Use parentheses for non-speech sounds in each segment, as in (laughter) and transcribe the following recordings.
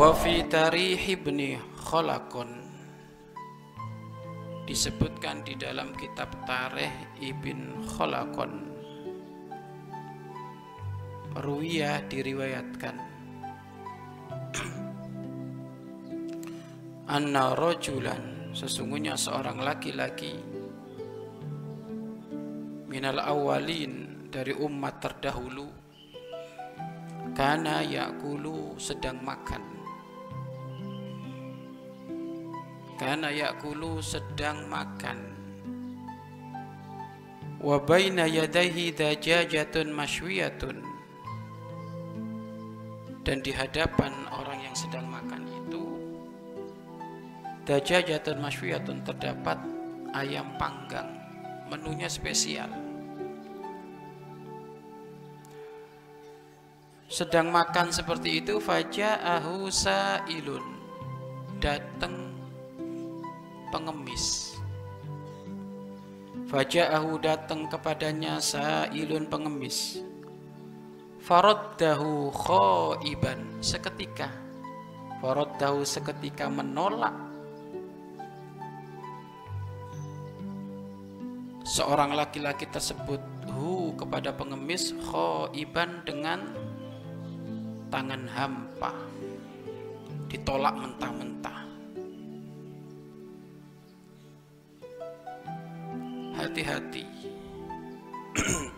Wa fi tarih ibni khalaqun. Disebutkan di dalam kitab Tarikh Ibn Khalaqon Ruwiyah diriwayatkan Anna rojulan sesungguhnya seorang laki-laki minal awalin dari umat terdahulu karena yakulu sedang makan Karena yakulu sedang makan. Wa baina yadayhi dajajatun mashwiyatun. Dan di hadapan orang yang sedang makan dajajatun mashwiyatun terdapat ayam panggang. Menunya spesial. Sedang makan seperti itu faja'ahu sa'ilun. Datang pengemis. Faja'ahu datang kepadanya sa'ilun pengemis. Faraddahu khaiban seketika. Faraddahu seketika menolak seorang laki-laki tersebut hu kepada pengemis khaiban dengan tangan hampa. Ditolak mentah-mentah. Hati-hati. (clears throat)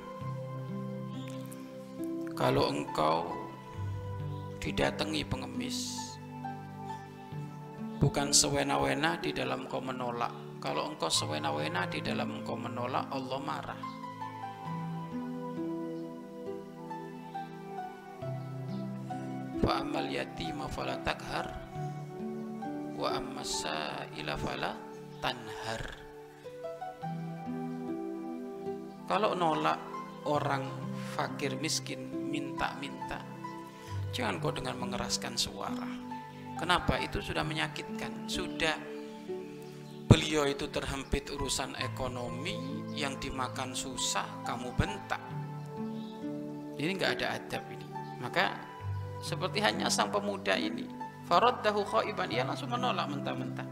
Kalau engkau didatangi pengemis bukan sewena-wena di dalam kau menolak kalau engkau sewena-wena di dalam engkau menolak Allah marah fa'amal yatima fala takhar wa amma sa'ila fala tanhar kalau nolak orang fakir miskin minta-minta, jangan kau dengan mengeraskan suara. Kenapa? Itu sudah menyakitkan. Sudah beliau itu terhempit urusan ekonomi yang dimakan susah, kamu bentak. Ini nggak ada adab ini. Maka seperti hanya sang pemuda ini, faraddahu khaiban, ia langsung menolak mentah-mentah.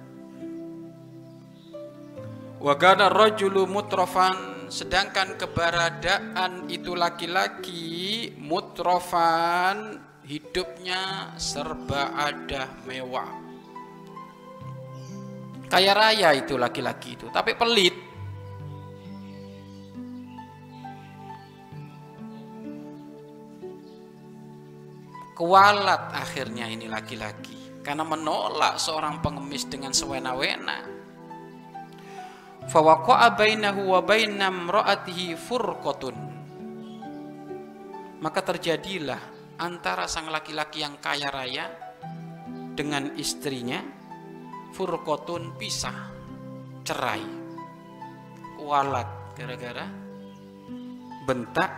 Wa kana rajulu mutrafan sedangkan keberadaan itu laki-laki mutrofan hidupnya serba ada mewah kaya raya itu laki-laki itu tapi pelit. Kualat akhirnya ini laki-laki karena menolak seorang pengemis dengan sewena-wena. Fawaqa'a bainahu wa baina imra'atihi furqatun. Maka terjadilah antara sang laki-laki yang kaya raya dengan istrinya furqatun pisah cerai kualat gara-gara bentak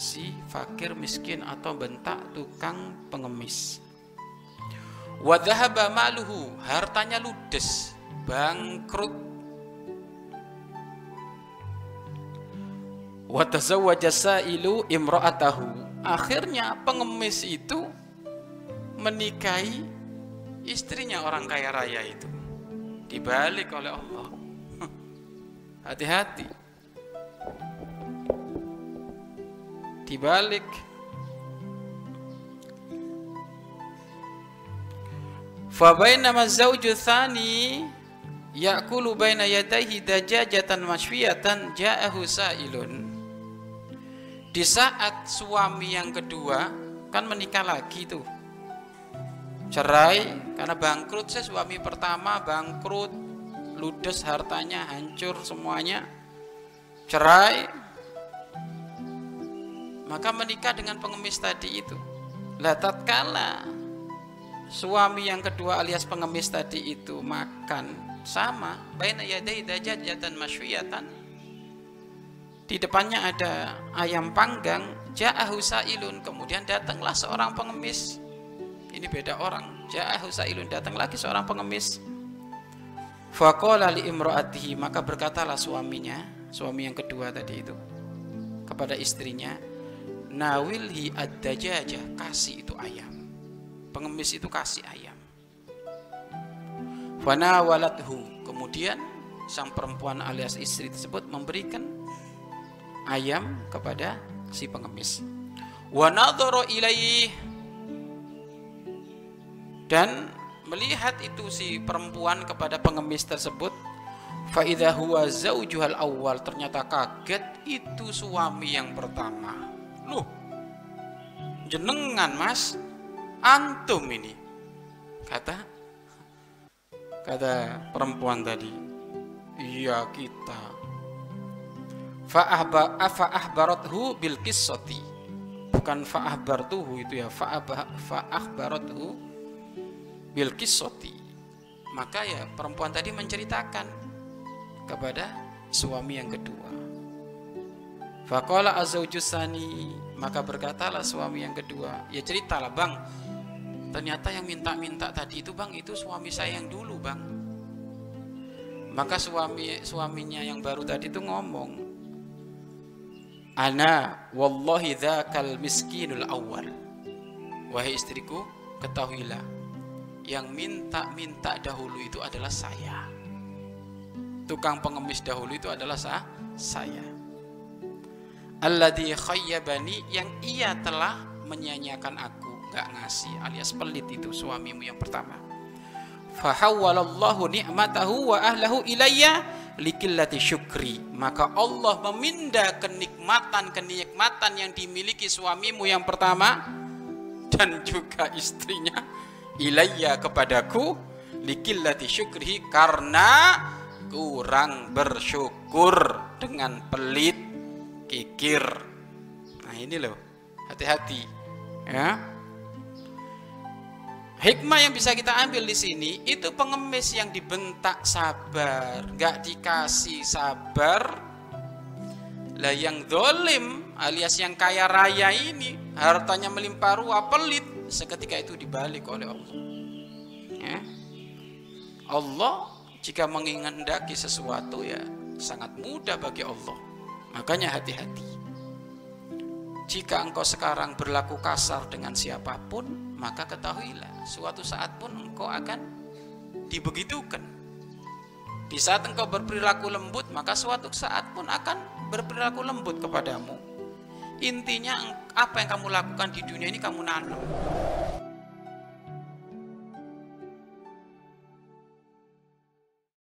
si fakir miskin atau bentak tukang pengemis wadhahaba maluhu hartanya ludes bangkrut Watazawwaja sa'ilu imra'atahu. Akhirnya pengemis itu menikahi istrinya orang kaya raya itu. Dibalik oleh Allah. (laughs) Hati-hati. Dibalik Fabainama zawju thani ya'kulu baina yadayhi dajajatan mashwiyatan ja'ahu sa'ilun di saat suami yang kedua kan menikah lagi tuh cerai karena bangkrut saya suami pertama bangkrut ludes hartanya hancur semuanya. Cerai maka menikah dengan pengemis tadi itu. Lah tatkala suami yang kedua alias pengemis tadi itu makan sama baina yadai dajajatan masyuyatan di depannya ada ayam panggang, ja'ahu sa'ilun, kemudian datanglah seorang pengemis. Ini beda orang. Ja'ahu sa'ilun, datang lagi seorang pengemis. Faqala li imraatihi maka berkatalah suaminya, suami yang kedua tadi itu kepada istrinya, nawilhi ad-dajaja, kasih itu ayam. Pengemis itu kasih ayam. Fana walathu. Kemudian sang perempuan alias istri tersebut memberikan ayam kepada si pengemis. Wa nadhara ilaih dan melihat itu si perempuan kepada pengemis tersebut fa idza huwa awal ternyata kaget itu suami yang pertama. Loh jenengan mas. Antum ini kata kata perempuan tadi. Iya kita. Fa ahbarathu bil qissati. Bukan fa ahbartuhu itu ya fa ahbarathu bil kisoti maka ya perempuan tadi menceritakan kepada suami yang kedua. Fakola azaujusani maka berkatalah suami yang kedua ya ceritalah bang. Ternyata yang minta-minta tadi itu bang itu suami saya yang dulu bang. Maka suami suaminya yang baru tadi itu ngomong ana wallahi dzakal miskinul awal wahai istriku ketahuilah yang minta-minta dahulu itu adalah saya. Tukang pengemis dahulu itu adalah sah, saya. Alladhi khayyabani yang ia telah menyanyiakan aku, gak ngasih alias pelit itu suamimu yang pertama. Fahawwalallahu ni'matahu wa ahlahu ilayya likillati syukri. Maka Allah memindah kenikmatan-kenikmatan yang dimiliki suamimu yang pertama dan juga istrinya ilayya kepadaku likillati syukrihi karena kurang bersyukur dengan pelit kikir. Nah ini loh. Hati-hati ya. Hikmah yang bisa kita ambil di sini itu pengemis yang dibentak sabar nggak dikasih sabar. Lah yang dolim alias yang kaya raya ini hartanya melimpah ruah pelit seketika itu dibalik oleh Allah. Ya. Allah jika mengendaki sesuatu ya sangat mudah bagi Allah. Makanya hati-hati. Jika engkau sekarang berlaku kasar dengan siapa pun, maka ketahuilah suatu saat pun engkau akan dibegitukan. Di saat engkau berperilaku lembut, maka suatu saat pun akan berperilaku lembut kepadamu. Intinya apa yang kamu lakukan di dunia ini kamu nanam.